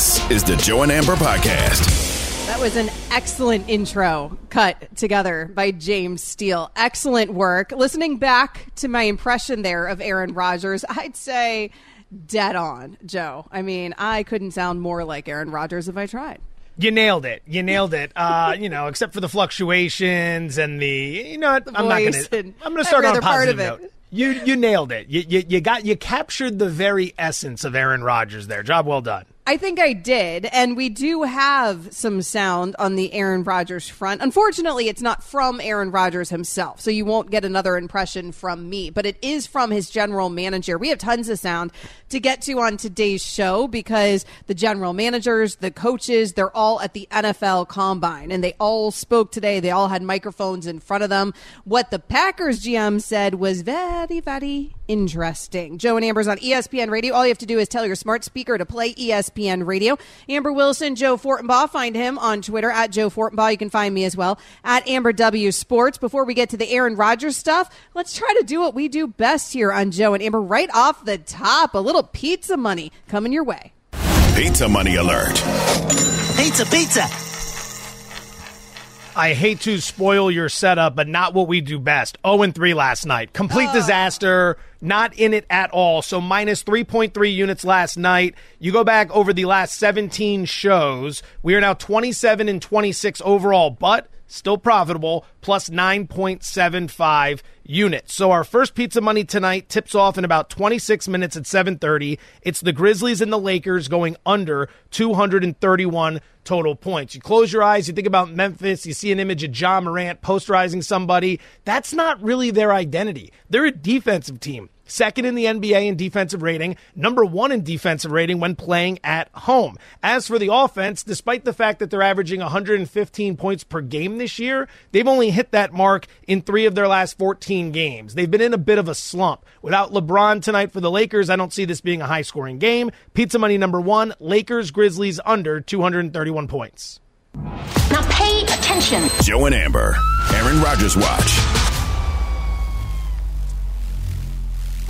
This is the Joe and Amber Podcast. That was an excellent intro cut together by James Steele. Excellent work. Listening back to my impression there of Aaron Rodgers, I'd say dead on, Joe. I mean, I couldn't sound more like Aaron Rodgers if I tried. You nailed it. You nailed it. Uh, you know, except for the fluctuations and the, you know, what, I'm not gonna. I'm gonna start on a other part positive of it. note. You you nailed it. You, you you got you captured the very essence of Aaron Rodgers there. Job well done. I think I did, and we do have some sound on the Aaron Rodgers front. Unfortunately, it's not from Aaron Rodgers himself, so you won't get another impression from me, but it is from his general manager. We have tons of sound to get to on today's show because the general managers, the coaches, they're all at the NFL combine, and they all spoke today. They all had microphones in front of them. What the Packers GM said was very, very interesting. Joe and Amber's on ESPN Radio. All you have to do is tell your smart speaker to play E ESPN Radio. Amber Wilson, Joe Fortenbaugh. Find him on Twitter at Joe Fortenbaugh. You can find me as well at Amber W Sports. Before we get to the Aaron Rodgers stuff, let's try to do what we do best here on Joe and Amber. Right off the top, a little pizza money coming your way. Pizza money alert. Pizza, pizza. I hate to spoil your setup, but not what we do best. 0 and 3 last night. Complete ah. disaster. Not in it at all. So minus 3.3 units last night. You go back over the last 17 shows. We are now 27 and 26 overall, but still profitable, plus 9.75 units. So our first pizza money tonight tips off in about 26 minutes at 7:30. It's the Grizzlies and the Lakers going under 231 total points. You close your eyes, you think about Memphis, you see an image of Ja Morant posterizing somebody. That's not really their identity. They're a defensive team. Second in the NBA in defensive rating, number one in defensive rating when playing at home. As for the offense, despite the fact that they're averaging 115 points per game this year, they've only hit that mark in three of their last 14 games. They've been in a bit of a slump. Without LeBron tonight for the Lakers, I don't see this being a high scoring game. Pizza money number one, Lakers Grizzlies under 231 points. Now pay attention. Joe and Amber. Aaron Rodgers Watch.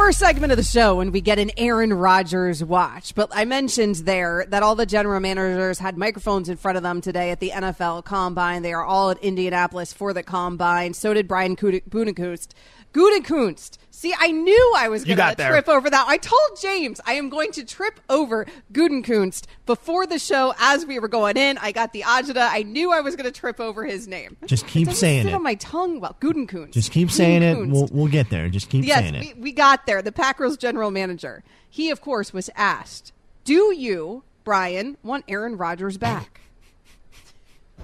First segment of the show when we get an Aaron Rodgers watch. But I mentioned there that all the general managers had microphones in front of them today at the NFL Combine. They are all at Indianapolis for the Combine. So did Brian Gutekunst. Gutekunst. See, I knew I was going to trip over that. I told James I am going to trip over Gutekunst before the show as we were going in. I got the agita. I knew I was going to trip over his name. Just keep doesn't saying sit it. on my tongue well. Gutekunst. Just keep saying it. We'll, we'll get there. Just keep saying Yes, it. we, we got there. The Packers general manager. He, of course, was asked, Do you, Brian, want Aaron Rodgers back?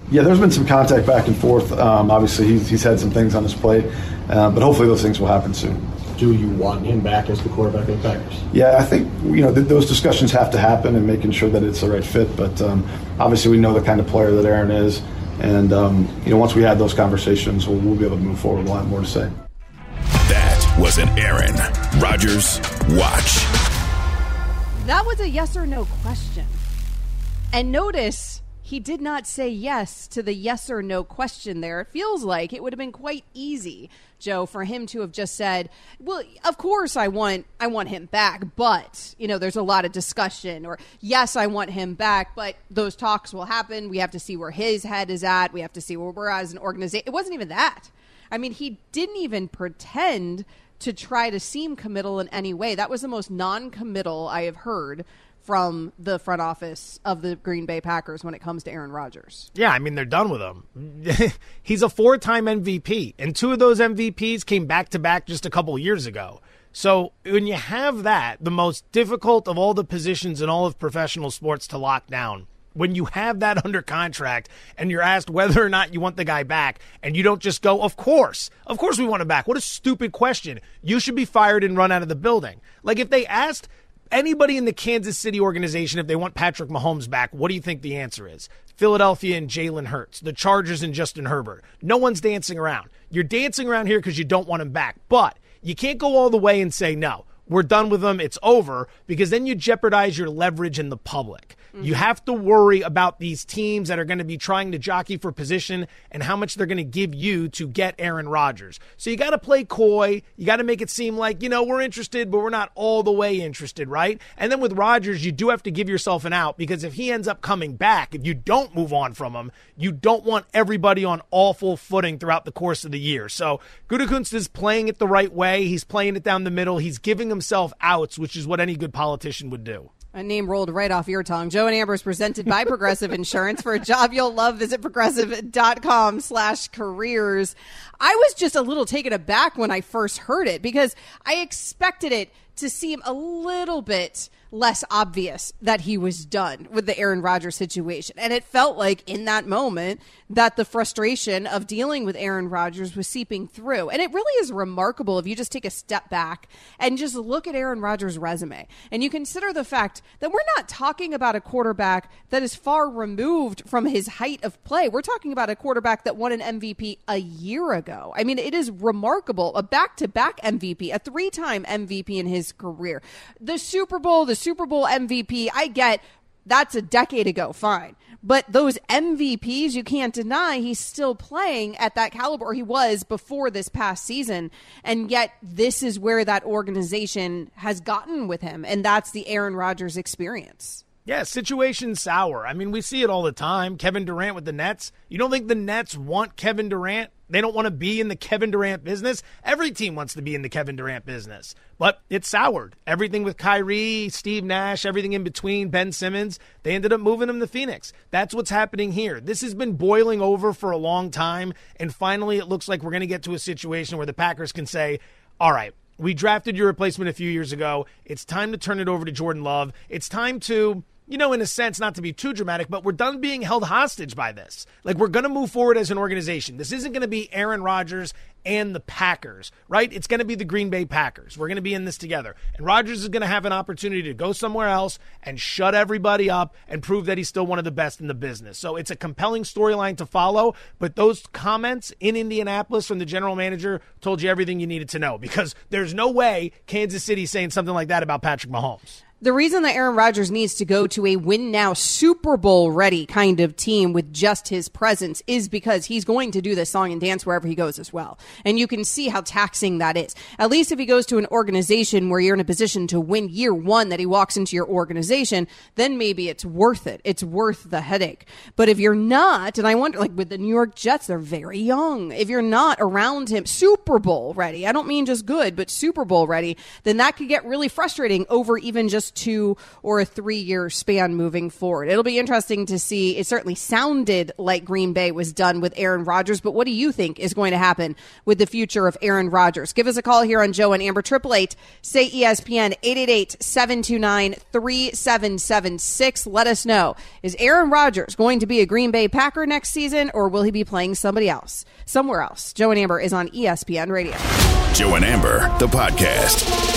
Yeah, there's been some contact back and forth. Um, obviously, he's, he's had some things on his plate, uh, but hopefully those things will happen soon. Do you want him back as the quarterback of the Packers? Yeah, I think you know th- those discussions have to happen and making sure that it's the right fit. But um, obviously, we know the kind of player that Aaron is, and um, you know once we have those conversations, we'll, we'll be able to move forward. We'll have more to say. That was an Aaron Rodgers Watch. That was a yes or no question. And notice he did not say yes to the yes or no question there. It feels like it would have been quite easy, Joe, for him to have just said, "Well, of course I want I want him back, but, you know, there's a lot of discussion or yes, I want him back, but those talks will happen. We have to see where his head is at. We have to see where we're at as an organization." It wasn't even that. I mean, he didn't even pretend to try to seem committal in any way. That was the most non-committal I have heard from the front office of the Green Bay Packers when it comes to Aaron Rodgers. Yeah, I mean they're done with him. He's a four-time MVP, and two of those MVPs came back to back just a couple years ago. So when you have that, the most difficult of all the positions in all of professional sports to lock down, when you have that under contract and you're asked whether or not you want the guy back, and you don't just go, "Of course, of course we want him back." What a stupid question! You should be fired and run out of the building. Like if they asked anybody in the Kansas City organization, if they want Patrick Mahomes back, what do you think the answer is? Philadelphia and Jalen Hurts, the Chargers and Justin Herbert. No one's dancing around. You're dancing around here because you don't want him back, but you can't go all the way and say no. we're done with him, it's over, because then you jeopardize your leverage in the public. You mm-hmm. have to worry about these teams that are going to be trying to jockey for position and how much they're going to give you to get Aaron Rodgers. So you got to play coy. You got to make it seem like, you know, we're interested, but we're not all the way interested, right? And then with Rodgers, you do have to give yourself an out because if he ends up coming back, if you don't move on from him, you don't want everybody on awful footing throughout the course of the year. So Gutekunst is playing it the right way. He's playing it down the middle. He's giving himself outs, which is what any good politician would do. A name rolled right off your tongue. Joe and Amber is presented by Progressive Insurance. For a job you'll love, visit progressive.com slash careers. I was just a little taken aback when I first heard it because I expected it to seem a little bit less obvious that he was done with the Aaron Rodgers situation. And it felt like in that moment that the frustration of dealing with Aaron Rodgers was seeping through. And it really is remarkable if you just take a step back and just look at Aaron Rodgers' resume and you consider the fact that we're not talking about a quarterback that is far removed from his height of play. We're talking about a quarterback that won an MVP a year ago. I mean, it is remarkable. A back to back MVP, a three time MVP in his career. The Super Bowl, the Super Bowl MVP, I get that's a decade ago, fine. But those MVPs, you can't deny he's still playing at that caliber he was before this past season. And yet, this is where that organization has gotten with him. And that's the Aaron Rodgers experience. Yeah, situation sour. I mean, we see it all the time. Kevin Durant with the Nets. You don't think the Nets want Kevin Durant? They don't want to be in the Kevin Durant business. Every team wants to be in the Kevin Durant business, but it's soured. Everything with Kyrie, Steve Nash, everything in between, Ben Simmons, they ended up moving him to Phoenix. That's what's happening here. This has been boiling over for a long time, and finally it looks like we're going to get to a situation where the Packers can say, all right, we drafted your replacement a few years ago. It's time to turn it over to Jordan Love. It's time to you know, in a sense, not to be too dramatic, but we're done being held hostage by this. Like, we're going to move forward as an organization. This isn't going to be Aaron Rodgers and the Packers, right? It's going to be the Green Bay Packers. We're going to be in this together. And Rodgers is going to have an opportunity to go somewhere else and shut everybody up and prove that he's still one of the best in the business. So it's a compelling storyline to follow. But those comments in Indianapolis from the general manager told you everything you needed to know because there's no way Kansas City saying something like that about Patrick Mahomes. The reason that Aaron Rodgers needs to go to a win now Super Bowl ready kind of team with just his presence is because he's going to do this song and dance wherever he goes as well. And you can see how taxing that is. At least if he goes to an organization where you're in a position to win year one that he walks into your organization, then maybe it's worth it. It's worth the headache. But if you're not, and I wonder, like with the New York Jets, they're very young. If you're not around him, Super Bowl ready, I don't mean just good, but Super Bowl ready, then that could get really frustrating over even just two or a three year span moving forward. It'll be interesting to see. It certainly sounded like Green Bay was done with Aaron Rodgers, but what do you think is going to happen with the future of Aaron Rodgers? Give us a call here on Joe and Amber, 888 say ESPN, 888 729 3776. Let us know. Is Aaron Rodgers going to be a Green Bay Packer next season, or will he be playing somebody else, somewhere else? Joe and Amber is on ESPN Radio. Joe and Amber, the podcast.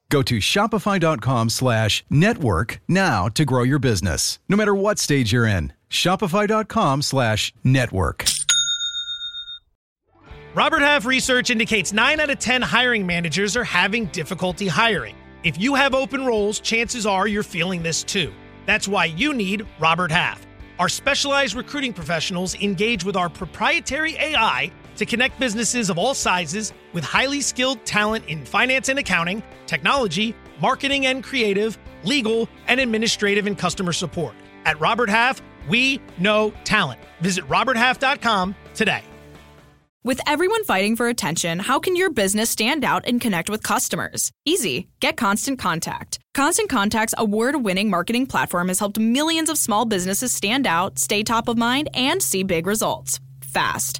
Go to shopify.com slash network now to grow your business, no matter what stage you're in. Shopify.com slash network. Robert Half research indicates 9 out of 10 hiring managers are having difficulty hiring. If you have open roles, chances are you're feeling this too. That's why you need Robert Half. Our specialized recruiting professionals engage with our proprietary AI to connect businesses of all sizes with highly skilled talent in finance and accounting, technology, marketing and creative, legal, and administrative and customer support. At Robert Half, we know talent. Visit RobertHalf.com today. With everyone fighting for attention, how can your business stand out and connect with customers? Easy. Get Constant Contact. Constant Contact's award winning marketing platform has helped millions of small businesses stand out, stay top of mind, and see big results fast.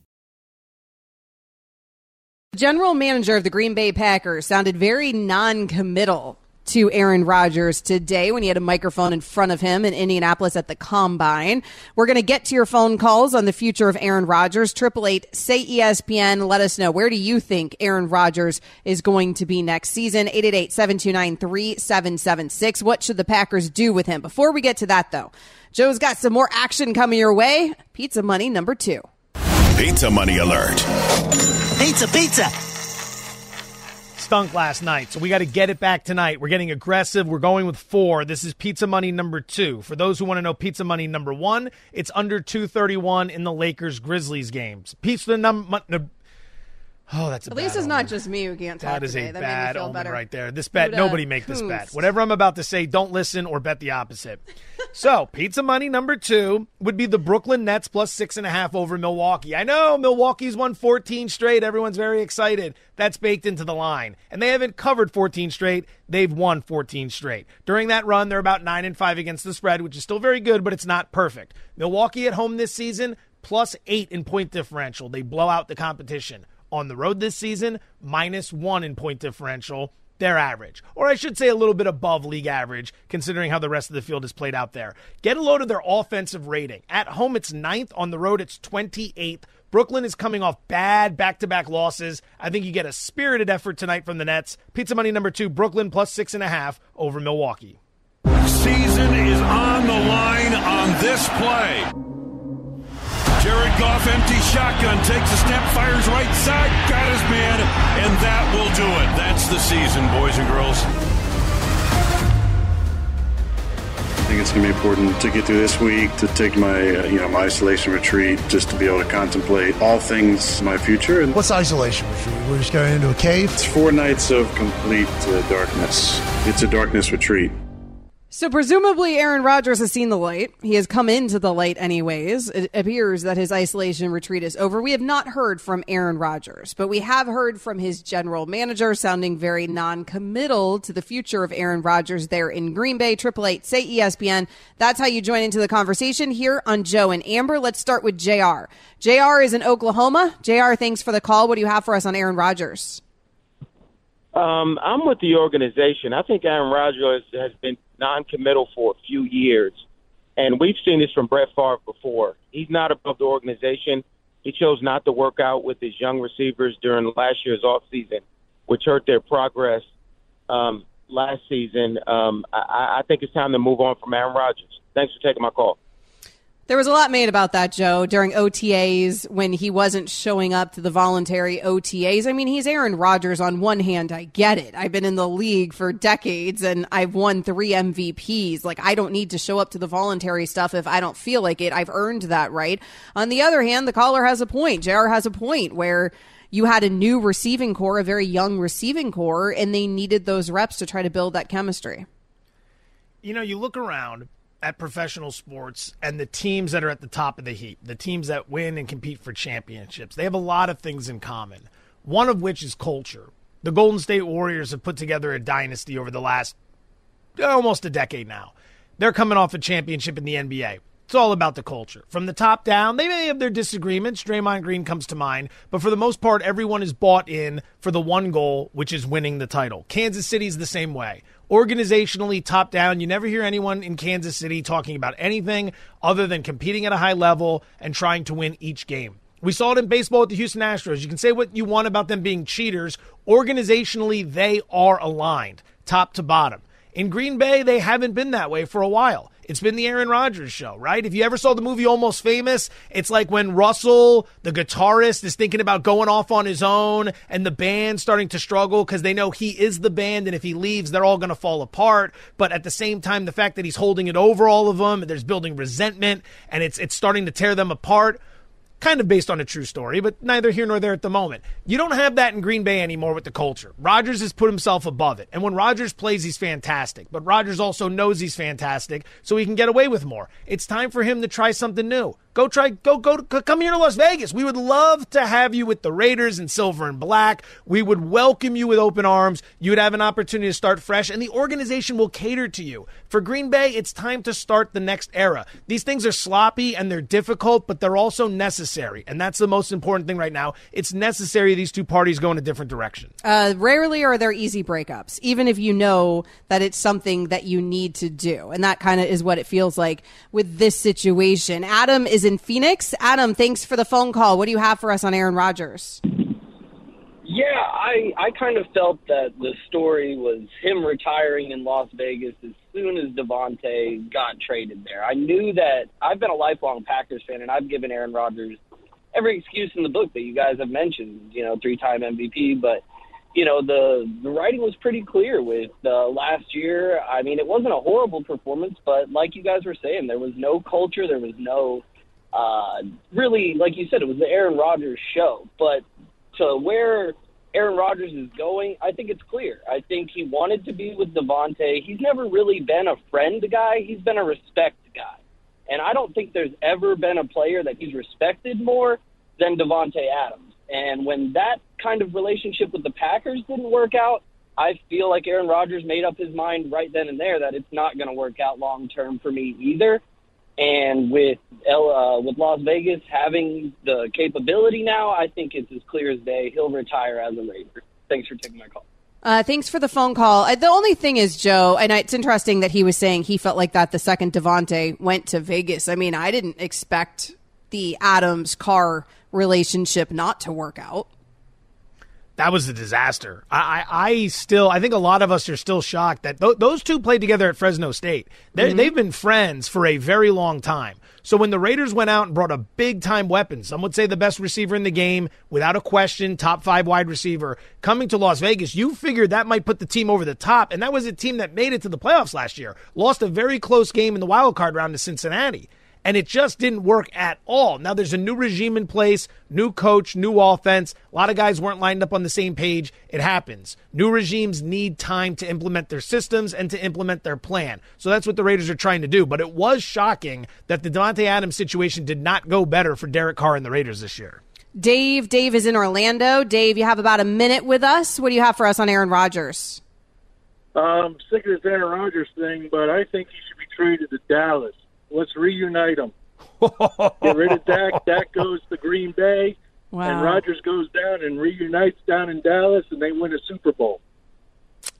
General manager of the Green Bay Packers sounded very non committal to Aaron Rodgers today when he had a microphone in front of him in Indianapolis at the Combine. We're going to get to your phone calls on the future of Aaron Rodgers. Triple eight say ESPN. Let us know where do you think Aaron Rodgers is going to be next season? 888-729-3776. What should the Packers do with him? Before we get to that though, Joe's got some more action coming your way. Pizza money number two. Pizza money alert. Pizza, pizza. Stunk last night, so we got to get it back tonight. We're getting aggressive. We're going with four. This is pizza money number two. For those who want to know pizza money number one, it's under 231 in the Lakers Grizzlies games. Pizza number. Oh, that's a At least it's not just me who can't talk That is today. a that bad made me feel omen better. right there. This bet, nobody make this bet. Whatever I'm about to say, don't listen or bet the opposite. so, pizza money number two would be the Brooklyn Nets plus six and a half over Milwaukee. I know Milwaukee's won 14 straight. Everyone's very excited. That's baked into the line. And they haven't covered 14 straight. They've won 14 straight. During that run, they're about nine and five against the spread, which is still very good, but it's not perfect. Milwaukee at home this season, plus eight in point differential. They blow out the competition. On the road this season, minus one in point differential. They're average. Or I should say a little bit above league average, considering how the rest of the field is played out there. Get a load of their offensive rating. At home, it's ninth. On the road, it's 28th. Brooklyn is coming off bad back to back losses. I think you get a spirited effort tonight from the Nets. Pizza money number two, Brooklyn plus six and a half over Milwaukee. Season is on the line on this play. Jared Goff, empty shotgun, takes a step, fires right side, got his man, and that will do it. That's the season, boys and girls. I think it's going to be important to get through this week, to take my, uh, you know, my isolation retreat, just to be able to contemplate all things my future. And What's isolation retreat? We're just going into a cave? it's four nights of complete uh, darkness. It's a darkness retreat. So presumably Aaron Rodgers has seen the light. He has come into the light anyways. It appears that his isolation retreat is over. We have not heard from Aaron Rodgers, but we have heard from his general manager sounding very non-committal to the future of Aaron Rodgers there in Green Bay. Triple eight say ESPN. That's how you join into the conversation here on Joe and Amber. Let's start with JR. JR is in Oklahoma. JR, thanks for the call. What do you have for us on Aaron Rodgers? Um, I'm with the organization. I think Aaron Rodgers has been non-committal for a few years, and we've seen this from Brett Favre before. He's not above the organization. He chose not to work out with his young receivers during last year's offseason, which hurt their progress um, last season. Um, I, I think it's time to move on from Aaron Rodgers. Thanks for taking my call. There was a lot made about that, Joe, during OTAs when he wasn't showing up to the voluntary OTAs. I mean, he's Aaron Rodgers. On one hand, I get it. I've been in the league for decades and I've won three MVPs. Like, I don't need to show up to the voluntary stuff if I don't feel like it. I've earned that right. On the other hand, the caller has a point. JR has a point where you had a new receiving corps, a very young receiving corps, and they needed those reps to try to build that chemistry. You know, you look around at professional sports and the teams that are at the top of the heap, the teams that win and compete for championships, they have a lot of things in common. One of which is culture. The Golden State Warriors have put together a dynasty over the last uh, almost a decade now. They're coming off a championship in the NBA. It's all about the culture. From the top down, they may have their disagreements. Draymond Green comes to mind. But for the most part, everyone is bought in for the one goal, which is winning the title. Kansas City's the same way. Organizationally, top down, you never hear anyone in Kansas City talking about anything other than competing at a high level and trying to win each game. We saw it in baseball with the Houston Astros. You can say what you want about them being cheaters. Organizationally, they are aligned, top to bottom. In Green Bay, they haven't been that way for a while. It's been the Aaron Rodgers show, right? If you ever saw the movie Almost Famous, it's like when Russell, the guitarist, is thinking about going off on his own and the band starting to struggle because they know he is the band and if he leaves, they're all going to fall apart. But at the same time, the fact that he's holding it over all of them, there's building resentment and it's it's starting to tear them apart kind of based on a true story, but neither here nor there at the moment. You don't have that in Green Bay anymore with the culture. Rodgers has put himself above it. And when Rodgers plays, he's fantastic. But Rodgers also knows he's fantastic, so he can get away with more. It's time for him to try something new. Go try, go, go, come here to Las Vegas. We would love to have you with the Raiders in silver and black. We would welcome you with open arms. You'd have an opportunity to start fresh, and the organization will cater to you. For Green Bay, it's time to start the next era. These things are sloppy and they're difficult, but they're also necessary. And that's the most important thing right now. It's necessary these two parties go in a different direction. Uh, rarely are there easy breakups, even if you know that it's something that you need to do. And that kind of is what it feels like with this situation. Adam is is in Phoenix. Adam, thanks for the phone call. What do you have for us on Aaron Rodgers? Yeah, I I kind of felt that the story was him retiring in Las Vegas as soon as Davante got traded there. I knew that I've been a lifelong Packers fan, and I've given Aaron Rodgers every excuse in the book that you guys have mentioned. You know, three-time MVP, but you know the the writing was pretty clear with uh, last year. I mean, it wasn't a horrible performance, but like you guys were saying, there was no culture, there was no uh, really, like you said, it was the Aaron Rodgers show. But to where Aaron Rodgers is going, I think it's clear. I think he wanted to be with Davante. He's never really been a friend guy. He's been a respect guy. And I don't think there's ever been a player that he's respected more than Davante Adams. And when that kind of relationship with the Packers didn't work out, I feel like Aaron Rodgers made up his mind right then and there that it's not going to work out long term for me either. And with uh, with Las Vegas having the capability now, I think it's as clear as day. He'll retire as a Raider. Thanks for taking my call. Uh, thanks for the phone call. Uh, the only thing is, Joe, and it's interesting that he was saying he felt like that the second Davante went to Vegas. I mean, I didn't expect the Adams Carr relationship not to work out that was a disaster. I, I, I, still, I think a lot of us are still shocked that th- those two played together at Fresno State. Mm-hmm. They've been friends for a very long time. So when the Raiders went out and brought a big time weapon, some would say the best receiver in the game, without a question, top five wide receiver, coming to Las Vegas, you figured that might put the team over the top. And that was a team that made it to the playoffs last year, lost a very close game in the wild card round to Cincinnati and it just didn't work at all. Now there's a new regime in place, new coach, new offense. A lot of guys weren't lined up on the same page. It happens. New regimes need time to implement their systems and to implement their plan. So that's what the Raiders are trying to do. But it was shocking that the Davante Adams situation did not go better for Derek Carr and the Raiders this year. Dave, Dave is in Orlando. Dave, you have about a minute with us. What do you have for us on Aaron Rodgers? Um, sick of this Aaron Rodgers thing, but I think he should be traded to Dallas. Let's reunite them. Get rid of Dak. Dak goes to Green Bay, wow. and Rodgers goes down and reunites down in Dallas, and they win a Super Bowl.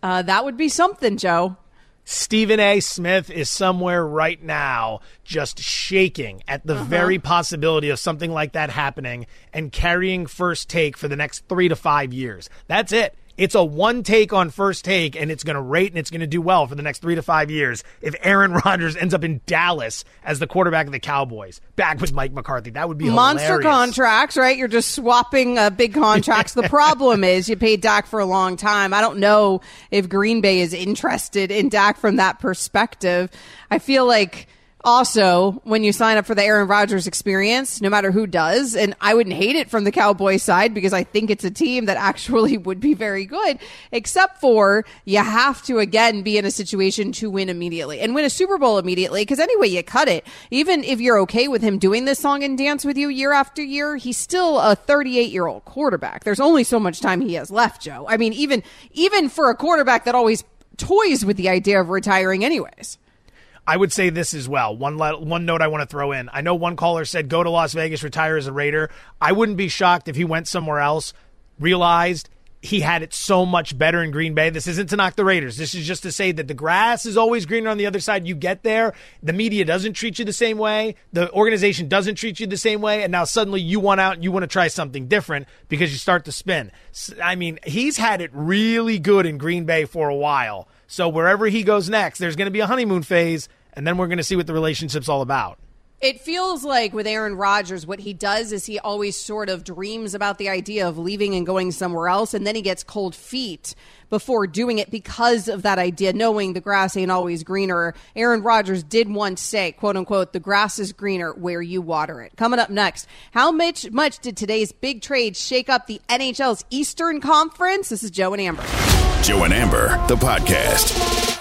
Uh, that would be something, Joe. Stephen A. Smith is somewhere right now just shaking at the uh-huh. very possibility of something like that happening and carrying first take for the next three to five years. That's it. It's a one take on first take, and it's going to rate and it's going to do well for the next three to five years. If Aaron Rodgers ends up in Dallas as the quarterback of the Cowboys, back with Mike McCarthy, that would be monster hilarious. contracts, right? You're just swapping uh, big contracts. the problem is you paid Dak for a long time. I don't know if Green Bay is interested in Dak from that perspective. I feel like also when you sign up for the Aaron Rodgers experience, no matter who does, and I wouldn't hate it from the Cowboys side because I think it's a team that actually would be very good, except for you have to again be in a situation to win immediately and win a Super Bowl immediately because anyway you cut it, even if you're okay with him doing this song and dance with you year after year, he's still a 38 year old quarterback. There's only so much time he has left, Joe. I mean, even even for a quarterback that always toys with the idea of retiring anyways. I would say this as well. One le- one note I want to throw in. I know one caller said go to Las Vegas, retire as a Raider. I wouldn't be shocked if he went somewhere else, realized he had it so much better in Green Bay. This isn't to knock the Raiders. This is just to say that the grass is always greener on the other side. You get there, the media doesn't treat you the same way, the organization doesn't treat you the same way, and now suddenly you want out, you want to try something different because you start to spin. I mean, he's had it really good in Green Bay for a while. So wherever he goes next, there's going to be a honeymoon phase, and then we're going to see what the relationship's all about. It feels like with Aaron Rodgers, what he does is he always sort of dreams about the idea of leaving and going somewhere else, and then he gets cold feet before doing it because of that idea, knowing the grass ain't always greener. Aaron Rodgers did once say, quote unquote, the grass is greener where you water it. Coming up next, how much much did today's big trade shake up the NHL's Eastern Conference? This is Joe and Amber. Joe and Amber, the podcast.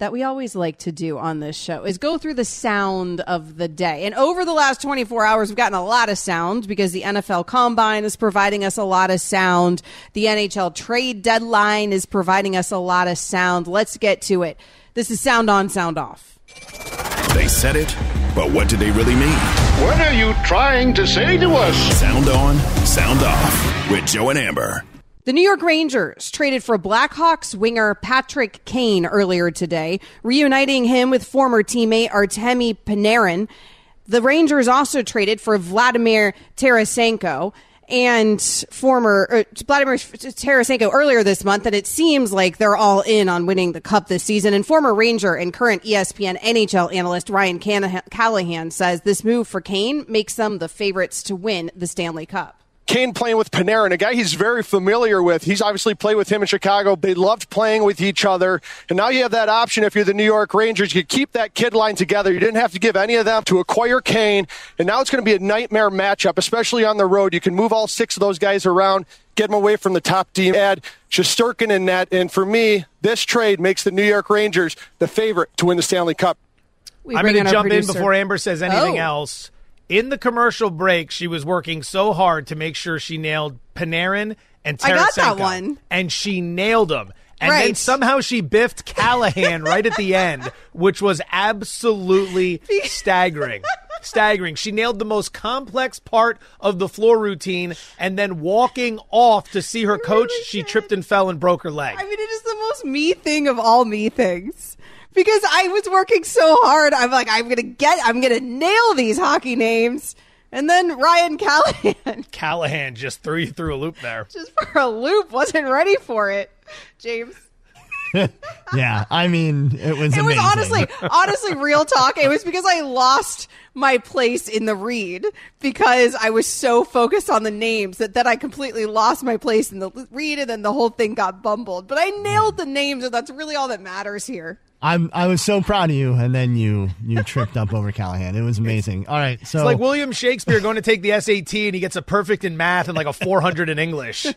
that we always like to do on this show is go through the sound of the day. And over the last 24 hours, we've gotten a lot of sound because the NFL Combine is providing us a lot of sound. The NHL trade deadline is providing us a lot of sound. Let's get to it. This is sound on, sound off. They said it, but what did they really mean? What are you trying to say to us? Sound on, sound off with Joe and Amber. The New York Rangers traded for Blackhawks winger Patrick Kane earlier today, reuniting him with former teammate Artemi Panarin. The Rangers also traded for Vladimir Tarasenko and former uh, Vladimir Tarasenko earlier this month, and it seems like they're all in on winning the cup this season. And former Ranger and current ESPN NHL analyst Ryan Callahan says this move for Kane makes them the favorites to win the Stanley Cup. Kane playing with Panarin, a guy he's very familiar with. He's obviously played with him in Chicago. They loved playing with each other. And now you have that option if you're the New York Rangers. You keep that kid line together. You didn't have to give any of them to acquire Kane. And now it's going to be a nightmare matchup, especially on the road. You can move all six of those guys around, get them away from the top team, add Shesterkin in net. And for me, this trade makes the New York Rangers the favorite to win the Stanley Cup. We I'm going to our jump in before Amber says anything Oh. else. In the commercial break, she was working so hard to make sure she nailed Panarin and Tarasenko. I got that one. And she nailed them. And then somehow she biffed Callahan right at the end, which was absolutely staggering. Staggering. She nailed the most complex part of the floor routine, and then walking off to see her coach, she tripped and fell and broke her leg. I mean, it is the most me thing of all me things. Because I was working so hard, I'm like, I'm gonna get, I'm gonna nail these hockey names, and then Ryan Callahan, Callahan just threw you through a loop there. just for a loop, wasn't ready for it. James, yeah, I mean, it was it was honestly, honestly, real talk. It was because I lost my place in the read because I was so focused on the names that that I completely lost my place in the read, and then the whole thing got bumbled. But I nailed the names, and that's really all that matters here. I'm I was so proud of you, and then you you tripped up over Callahan. It was amazing. All right, so It's like William Shakespeare going to take the SAT and he gets a perfect in math and like a 400 in English.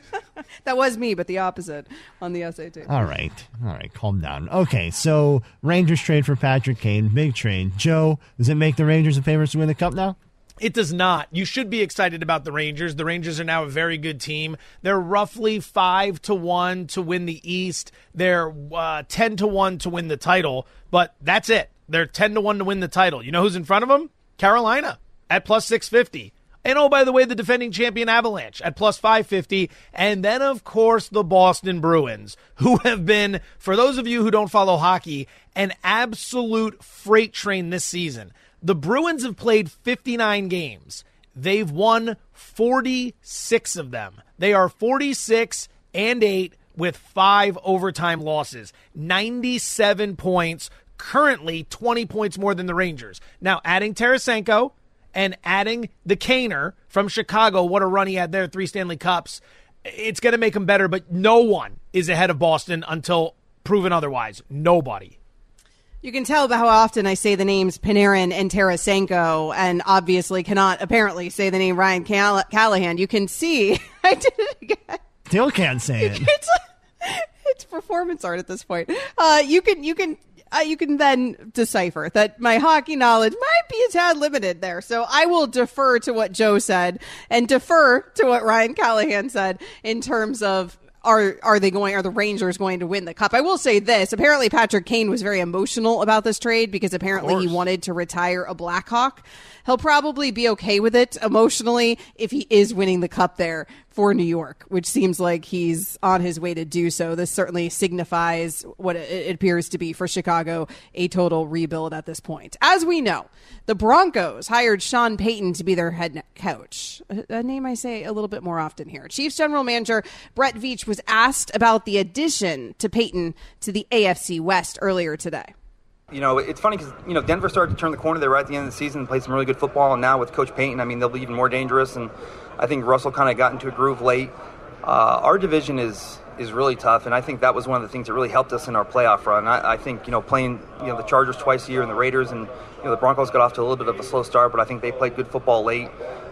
That was me, but the opposite on the SAT. all right, all right, calm down. Okay, so Rangers trade for Patrick Kane, big trade. Joe, does it make the Rangers the favorites to win the cup now? It does not. You should be excited about the Rangers. The Rangers are now a very good team. They're roughly five to one to win the East. They're uh, ten to one to win the title, but that's it. They're ten to one to win the title. You know who's in front of them? Carolina at plus six fifty. And oh, by the way, the defending champion Avalanche at plus 550. And then, of course, the Boston Bruins, who have been, for those of you who don't follow hockey, an absolute freight train this season. The Bruins have played 59 games. They've won 46 of them. They are 46 and 8 with five overtime losses, 97 points, currently 20 points more than the Rangers. Now, adding Tarasenko, and adding the Kaner from Chicago, what a run he had there, three Stanley Cups, it's going to make him better, but no one is ahead of Boston until proven otherwise. Nobody. You can tell by how often I say the names Panarin and Tarasenko, and obviously cannot apparently say the name Ryan Call- Callahan. You can see I did it again. Still can't say it. It's, it's performance art at this point. Uh, you can you can uh, you can then decipher that my hockey knowledge might be a tad limited there. So I will defer to what Joe said and defer to what Ryan Callahan said in terms of are are they going are the Rangers going to win the cup? I will say this. Apparently Patrick Kane was very emotional about this trade because apparently he wanted to retire a Blackhawk. He'll probably be okay with it emotionally if he is winning the cup there for New York, which seems like he's on his way to do so. This certainly signifies what it appears to be for Chicago a total rebuild at this point. As we know, the Broncos hired Sean Payton to be their head coach, a name I say a little bit more often here. Chiefs general manager Brett Veach was asked about the addition to Payton to the AFC West earlier today. You know, it's funny because you know Denver started to turn the corner there right at the end of the season, and played some really good football, and now with Coach Payton, I mean they'll be even more dangerous. And I think Russell kind of got into a groove late. Uh, our division is is really tough, and I think that was one of the things that really helped us in our playoff run. I, I think you know playing you know the Chargers twice a year and the Raiders, and you know the Broncos got off to a little bit of a slow start, but I think they played good football late.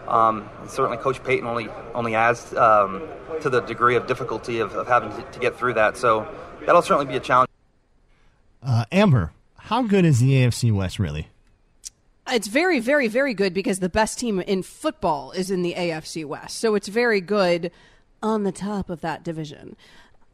Um, certainly, Coach Payton only only adds um, to the degree of difficulty of, of having to, to, get through that. So that'll certainly be a challenge. Uh, Amber, how good is the AFC West really? It's very, very, very good because the best team in football is in the AFC West. So it's very good on the top of that division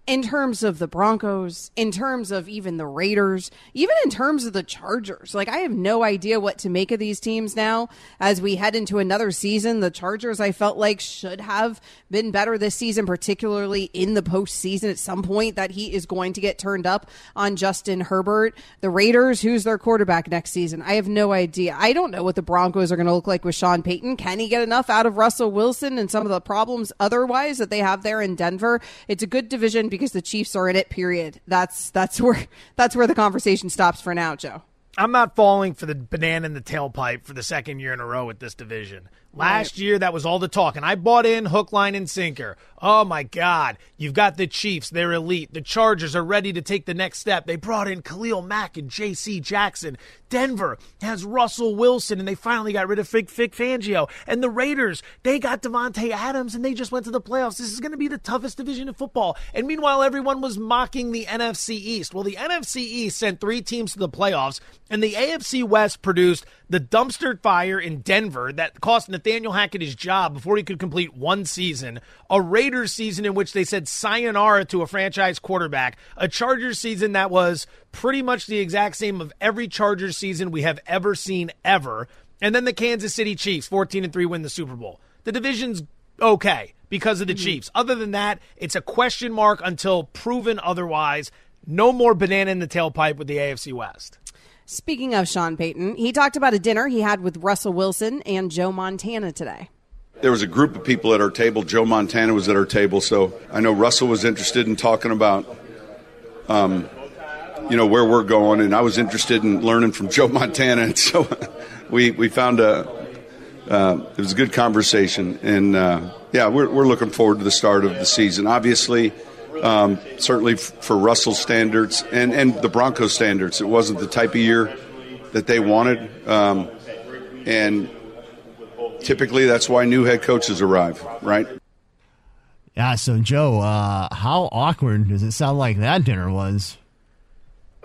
in terms of the Broncos, in terms of even the Raiders, even in terms of the Chargers. Like, I have no idea what to make of these teams now as we head into another season. The Chargers, I felt like, should have been better this season, particularly in the postseason at some point that he is going to get turned up on Justin Herbert. The Raiders, who's their quarterback next season? I have no idea. I don't know what the Broncos are going to look like with Sean Payton. Can he get enough out of Russell Wilson and some of the problems otherwise that they have there in Denver? It's a good division because the Chiefs are in it. Period. That's that's where that's where the conversation stops for now, Joe. I'm not falling for the banana in the tailpipe for the second year in a row with this division. Last right. year, that was all the talk, and I bought in hook, line, and sinker. Oh my God. You've got the Chiefs. They're elite. The Chargers are ready to take the next step. They brought in Khalil Mack and J.C. Jackson. Denver has Russell Wilson, and they finally got rid of Vic, Vic Fangio. And the Raiders, they got Davante Adams, and they just went to the playoffs. This is going to be the toughest division in football. And meanwhile, everyone was mocking the NFC East. Well, the NFC East sent three teams to the playoffs, and the AFC West produced the dumpster fire in Denver that cost Nathaniel Hackett his job before he could complete one season. A Raiders season in which they said sayonara to a franchise quarterback, a Chargers season that was pretty much the exact same of every Chargers season we have ever seen ever, and then the Kansas City Chiefs 14 and 3 win the Super Bowl. The division's okay because of the mm-hmm. Chiefs. Other than that, it's a question mark until proven otherwise. No more banana in the tailpipe with the AFC West. Speaking of Sean Payton, he talked about a dinner he had with Russell Wilson and Joe Montana today. There was a group of people at our table. Joe Montana was at our table, so I know Russell was interested in talking about, um, you know, where we're going, and I was interested in learning from Joe Montana, and so we we found a uh, it was a good conversation, and uh, yeah, we're we're looking forward to the start of the season. Obviously, um, certainly for Russell's standards and and the Broncos standards, it wasn't the type of year that they wanted, um, and typically that's why new head coaches arrive, right? Yeah, so Joe, uh, how awkward does it sound like that dinner was?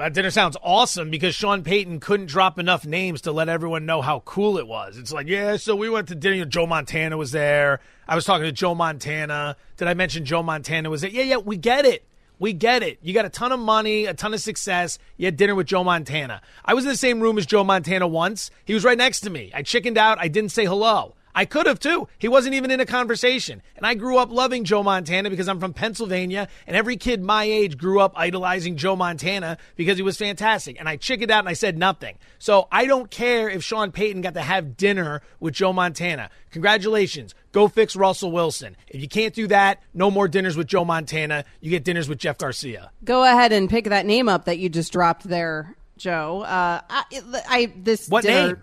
That dinner sounds awesome because Sean Payton couldn't drop enough names to let everyone know how cool it was. It's like, yeah, so we went to dinner. Joe Montana was there. I was talking to Joe Montana. Did I mention Joe Montana was there? Yeah, yeah, we get it. We get it. You got a ton of money, a ton of success. You had dinner with Joe Montana. I was in the same room as Joe Montana once. He was right next to me. I chickened out. I didn't say hello. I could have too. He wasn't even in a conversation. And I grew up loving Joe Montana because I'm from Pennsylvania, and every kid my age grew up idolizing Joe Montana because he was fantastic. And I chickened out and I said nothing. So I don't care if Sean Payton got to have dinner with Joe Montana. Congratulations. Go fix Russell Wilson. If you can't do that, no more dinners with Joe Montana. You get dinners with Jeff Garcia. Go ahead and pick that name up that you just dropped there, Joe. Uh, I, I this what dinner, name?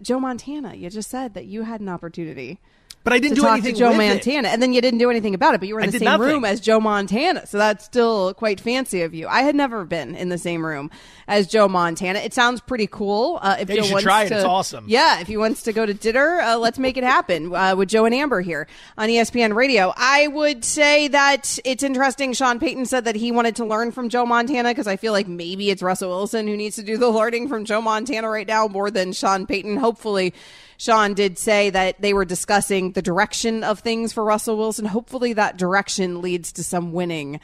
Joe Montana. You just said that you had an opportunity. But I didn't do talk anything to Joe with it. Montana, and then you didn't do anything about it. But you were in the same nothing. room as Joe Montana, so that's still quite fancy of you. I had never been in the same room as Joe Montana. It sounds pretty cool. Uh, if Yeah, you Joe should wants try it. to, It's awesome. Yeah, if he wants to go to dinner, uh, let's make it happen uh, with Joe and Amber here on ESPN Radio. I would say that it's interesting. Sean Payton said that he wanted to learn from Joe Montana because I feel like maybe it's Russell Wilson who needs to do the learning from Joe Montana right now more than Sean Payton. Hopefully. Sean did say that they were discussing the direction of things for Russell Wilson. Hopefully, that direction leads to some winning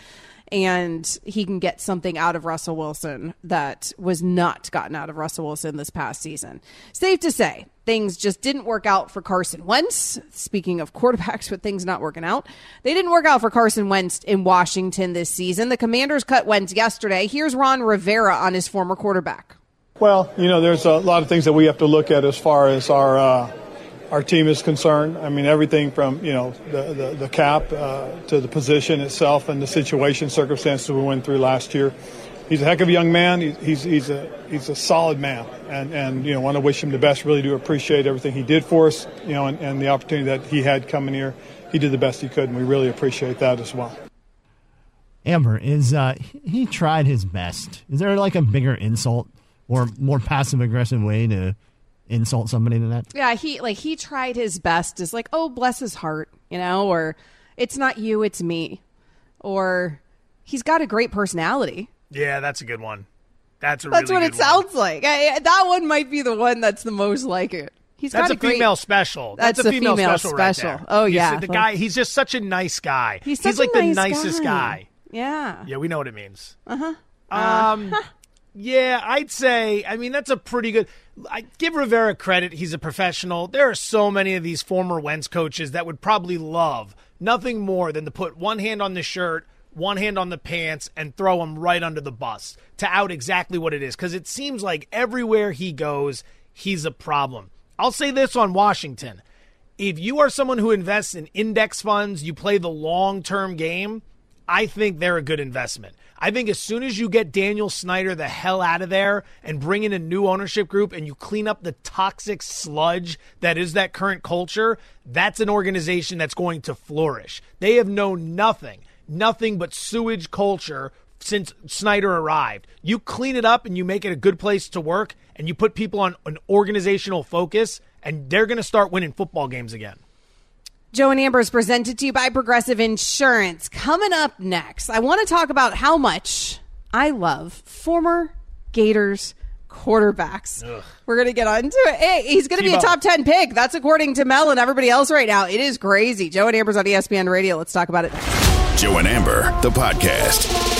and he can get something out of Russell Wilson that was not gotten out of Russell Wilson this past season. Safe to say, things just didn't work out for Carson Wentz. Speaking of quarterbacks with things not working out, they didn't work out for Carson Wentz in Washington this season. The Commanders cut Wentz yesterday. Here's Ron Rivera on his former quarterback. Well, you know, there's a lot of things that we have to look at as far as our uh, our team is concerned. I mean, everything from you know the the, the cap uh, to the position itself and the situation, circumstances we went through last year. He's a heck of a young man. He's he's, a he's a solid man, and and you know want to wish him the best. Really do appreciate everything he did for us, you know, and, and the opportunity that he had coming here. He did the best he could, and we really appreciate that as well. Amber is uh, he tried his best. Is there like a bigger insult or more passive aggressive way to insult somebody than that? Yeah, he like he tried his best. Is like, oh, bless his heart, you know, or it's not you, it's me, or he's got a great personality. Yeah, that's a good one. That's a That's really what it one. sounds like. I, I- that one might be the one that's the most like it. He's That's got a, a, great, female special. That's, That's, a a female, female special. right special. there. Oh, He's- yeah. the guy. He's just such a nice guy. He's such like a the nice nicest guy. Yeah. Yeah, we know what it means. Uh huh. Um, yeah, I'd say. I mean, that's a pretty good. I give Rivera credit; he's a professional. There are so many of these former Wentz coaches that would probably love nothing more than to put one hand on the shirt, one hand on the pants, and throw him right under the bus to out exactly what it is. Because it seems like everywhere he goes, he's a problem. I'll say this on Washington: if you are someone who invests in index funds, you play the long term game. I think they're a good investment. I think as soon as you get Daniel Snyder the hell out of there and bring in a new ownership group and you clean up the toxic sludge that is that current culture, that's an organization that's going to flourish. They have known nothing, nothing but sewage culture since Snyder arrived. You clean it up and you make it a good place to work and you put people on an organizational focus and they're going to start winning football games again. Joe and Amber is presented to you by Progressive Insurance. Coming up next, I want to talk about how much I love former Gators quarterbacks. We're going to get onto it. Hey, he's going to be a top 10 pick. That's according to Mel and everybody else right now. It is crazy. Joe and Amber's on ESPN Radio. Let's talk about it next. Joe and Amber, the podcast.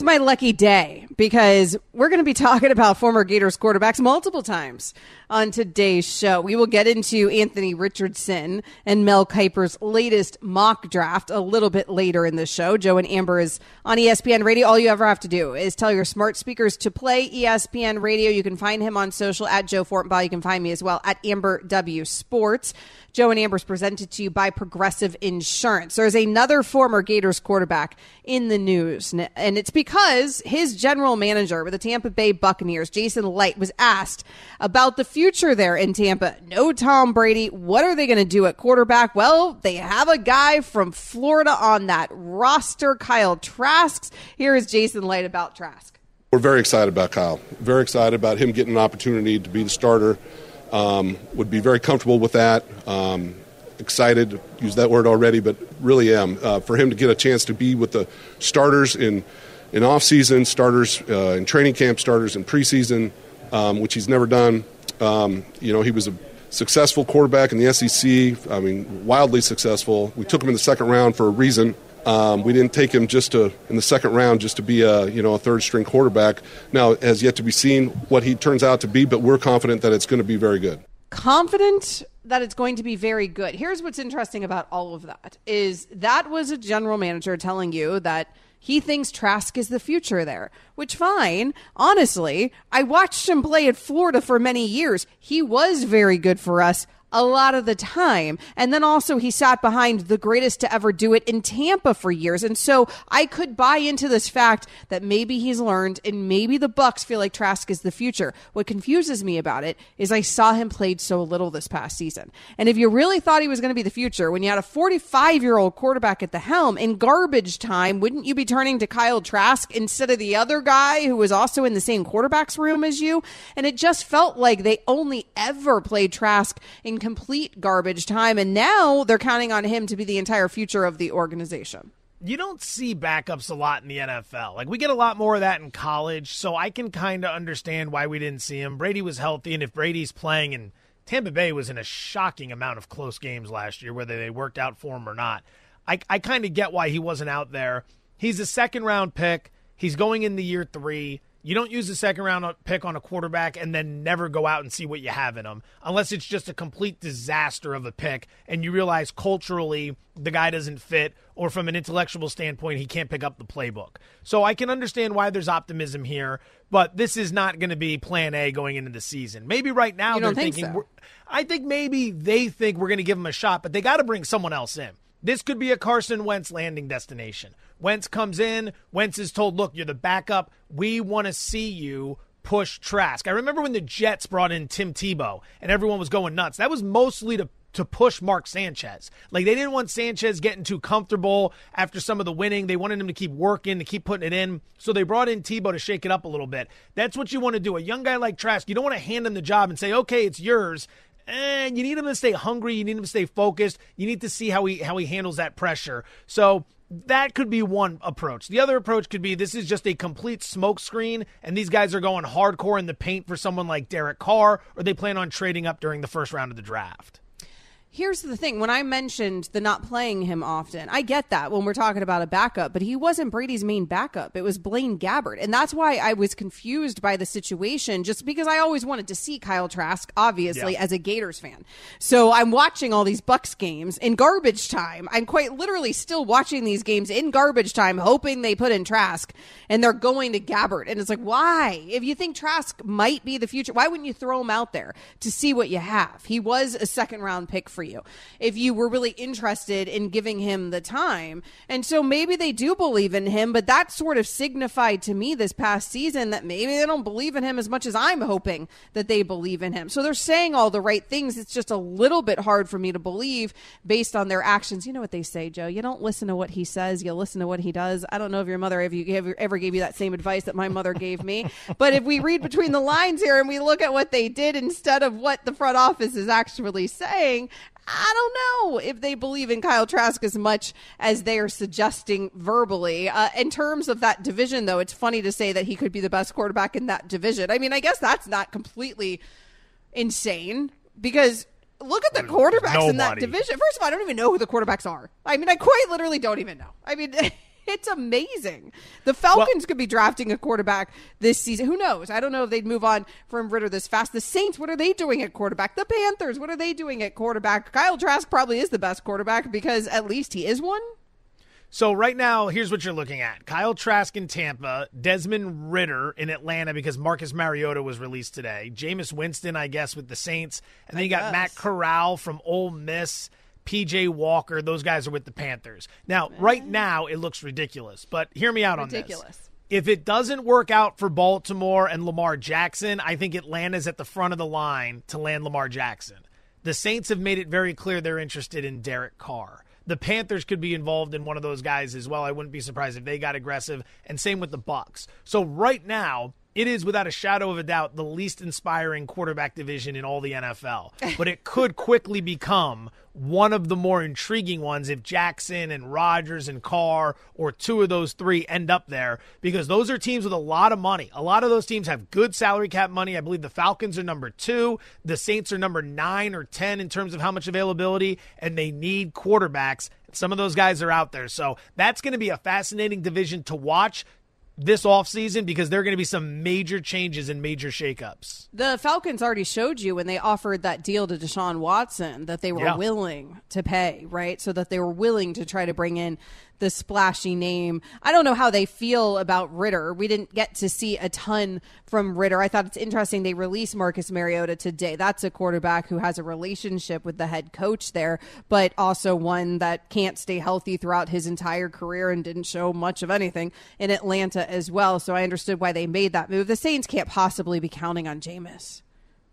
It's my lucky day because we're going to be talking about former Gators quarterbacks multiple times on today's show. We will get into Anthony Richardson and Mel Kiper's latest mock draft a little bit later in the show. Joe and Amber is on ESPN Radio. All you ever have to do is tell your smart speakers to play ESPN Radio. You can find him on social at Joe Fortenbaugh. You can find me as well at Amber W Sports. Joe and Amber is presented to you by Progressive Insurance. There's another former Gators quarterback in the news, and it's because his general manager with the Tampa Bay Buccaneers, Jason Licht, was asked about the future there in Tampa. No Tom Brady. What are they going to do at quarterback? Well, they have a guy from Florida on that roster, Kyle Trask. Here is Jason Licht about Trask. We're very excited about Kyle. Very excited about him getting an opportunity to be the starter um, would be very comfortable with that. Um, excited, use that word already, but really am uh, for him to get a chance to be with the starters in in off season, starters uh, in training camp, starters in preseason, um, which he's never done. Um, you know, he was a successful quarterback in the SEC. I mean, wildly successful. We took him in the second round for a reason. Um, we didn't take him just to in the second round just to be a you know a third string quarterback. Now it has yet to be seen what he turns out to be, but we're confident that it's going to be very good. Confident that it's going to be very good. Here's what's interesting about all of that is that was a general manager telling you that he thinks Trask is the future there, which fine. Honestly, I watched him play at Florida for many years. He was very good for us a lot of the time. And then also he sat behind the greatest to ever do it in Tampa for years. And so I could buy into this fact that maybe he's learned and maybe the Bucs feel like Trask is the future. What confuses me about it is I saw him played so little this past season. And if you really thought he was going to be the future when you had a 45 year old quarterback at the helm in garbage time, wouldn't you be turning to Kyle Trask instead of the other guy who was also in the same quarterback's room as you? And it just felt like they only ever played Trask in complete garbage time. And now they're counting on him to be the entire future of the organization. You don't see backups a lot in the NFL. Like, we get a lot more of that in college, so I can kind of understand why we didn't see him. Brady was healthy, and if Brady's playing, and Tampa Bay was in a shocking amount of close games last year, whether they worked out for him or not, I, I kind of get why he wasn't out there. He's a second round pick. He's going into year three. You don't use a second round pick on a quarterback and then never go out and see what you have in them, unless it's just a complete disaster of a pick and you realize culturally the guy doesn't fit, or from an intellectual standpoint, he can't pick up the playbook. So I can understand why there's optimism here, but this is not going to be plan A going into the season. Maybe right now they're think thinking, so? I think maybe they think we're going to give him a shot, but they got to bring someone else in. This could be a Carson Wentz landing destination. Wentz comes in. Wentz is told, look, you're the backup. We want to see you push Trask. I remember when the Jets brought in Tim Tebow and everyone was going nuts. That was mostly to to push Mark Sanchez. Like they didn't want Sanchez getting too comfortable after some of the winning. They wanted him to keep working, to keep putting it in. So they brought in Tebow to shake it up a little bit. That's what you want to do. A young guy like Trask, you don't want to hand him the job and say, "Okay, it's yours." And you need him to stay hungry. You need him to stay focused. You need to see how he how he handles that pressure. So that could be one approach. The other approach could be this is just a complete smokescreen, and these guys are going hardcore in the paint for someone like Derek Carr, or they plan on trading up during the first round of the draft. Here's the thing when I mentioned the not playing him often, I get that when we're talking about a backup, but he wasn't Brady's main backup. It was Blaine Gabbert. And that's why I was confused by the situation, just because I always wanted to see Kyle Trask, obviously, Yeah. as a Gators fan. So I'm watching all these Bucs games in garbage time. I'm quite literally still watching these games in garbage time, hoping they put in Trask, and they're going to Gabbert. And it's like, why? If you think Trask might be the future, why wouldn't you throw him out there to see what you have? He was a second round pick for you if you were really interested in giving him the time. And so maybe they do believe in him, but that sort of signified to me this past season that maybe they don't believe in him as much as I'm hoping that they believe in him. So they're saying all the right things. It's just a little bit hard for me to believe based on their actions. You know what they say, Joe? You don't listen to what he says, you listen to what he does. I don't know if your mother ever, ever gave you that same advice that my mother gave me, but if we read between the lines here and we look at what they did instead of what the front office is actually saying, I don't know if they believe in Kyle Trask as much as they are suggesting verbally. Uh, in terms of that division, though, it's funny to say that he could be the best quarterback in that division. I mean, I guess that's not completely insane because look at the quarterbacks Nobody. in that division. First of all, I don't even know who the quarterbacks are. I mean, I quite literally don't even know. I mean, it's amazing. The Falcons well, could be drafting a quarterback this season. Who knows? I don't know if they'd move on from Ridder this fast. The Saints, what are they doing at quarterback? The Panthers, what are they doing at quarterback? Kyle Trask probably is the best quarterback because at least he is one. So right now, here's what you're looking at: Kyle Trask in Tampa, Desmond Ridder in Atlanta because Marcus Mariota was released today. Jameis Winston, I guess, with the Saints, and then you got Matt Corral from Ole Miss. PJ Walker, those guys are with the Panthers. Now, right now, it looks ridiculous, but hear me out ridiculous. on this. If it doesn't work out for Baltimore and Lamar Jackson, I think Atlanta's at the front of the line to land Lamar Jackson. The Saints have made it very clear they're interested in Derek Carr. The Panthers could be involved in one of those guys as well. I wouldn't be surprised if they got aggressive, and same with the Bucs. So right now, it is without a shadow of a doubt the least inspiring quarterback division in all the NFL. But it could quickly become one of the more intriguing ones if Jackson and Rodgers and Carr or two of those three end up there because those are teams with a lot of money. A lot of those teams have good salary cap money. I believe the Falcons are number two, the Saints are number nine or 10 in terms of how much availability, and they need quarterbacks. Some of those guys are out there. So that's going to be a fascinating division to watch this offseason because there are going to be some major changes and major shakeups. The Falcons already showed you when they offered that deal to Deshaun Watson that they were yeah. willing to pay, right? So that they were willing to try to bring in the splashy name. I don't know how they feel about Ridder. We didn't get to see a ton from Ridder. I thought it's interesting they released Marcus Mariota today. That's a quarterback who has a relationship with the head coach there, but also one that can't stay healthy throughout his entire career and didn't show much of anything in Atlanta as well. So I understood why they made that move. The Saints can't possibly be counting on Jameis,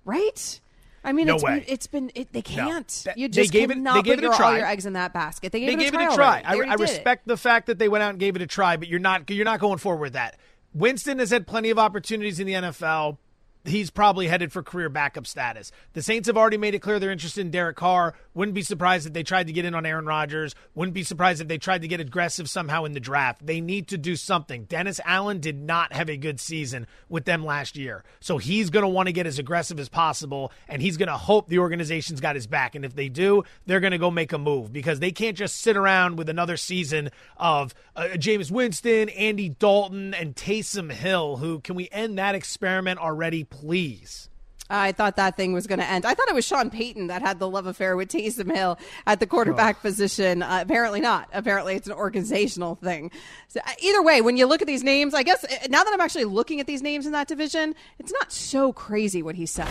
right? I mean, no it's way. it's been it, they can't. No. You just they gave it, they gave it a try. all your eggs in that basket. They gave, they it, gave a it a try. I, I, respect the fact that they went out and gave it a try, but you're not you're not going forward with that. Winston has had plenty of opportunities in the NFL he's probably headed for career backup status. The Saints have already made it clear they're interested in Derek Carr. Wouldn't be surprised if they tried to get in on Aaron Rodgers. Wouldn't be surprised if they tried to get aggressive somehow in the draft. They need to do something. Dennis Allen did not have a good season with them last year. So he's going to want to get as aggressive as possible, and he's going to hope the organization's got his back. And if they do, they're going to go make a move because they can't just sit around with another season of uh, Jameis Winston, Andy Dalton, and Taysom Hill, who can we end that experiment already? Please. I thought that thing was going to end. I thought it was Sean Payton that had the love affair with Taysom Hill at the quarterback oh. position. Uh, apparently not. Apparently it's an organizational thing. So uh, either way, when you look at these names, I guess uh, now that I'm actually looking at these names in that division, it's not so crazy what he said.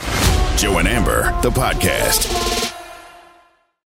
Joe and Amber, the podcast.